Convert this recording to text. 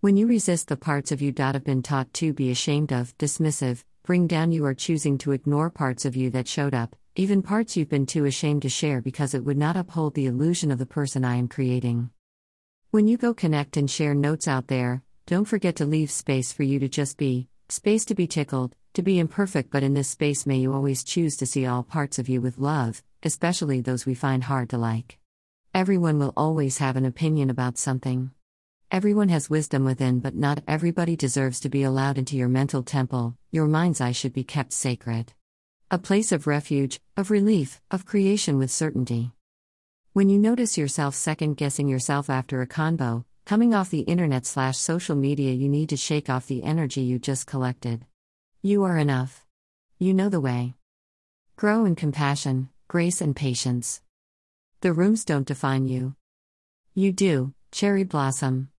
When you resist the parts of you that have been taught to be ashamed of, dismissive, bring down, you are choosing to ignore parts of you that showed up, even parts you've been too ashamed to share because it would not uphold the illusion of the person I am creating. When you go connect and share notes out there, don't forget to leave space for you to just be, space to be tickled, to be imperfect, but in this space, may you always choose to see all parts of you with love, especially those we find hard to like. Everyone will always have an opinion about something. Everyone has wisdom within, but not everybody deserves to be allowed into your mental temple. Your mind's eye should be kept sacred. A place of refuge, of relief, of creation with certainty. When you notice yourself second guessing yourself after a convo, coming off the internet slash social media, you need to shake off the energy you just collected. You are enough. You know the way. Grow in compassion, grace, and patience. The rooms don't define you. You do, cherry blossom.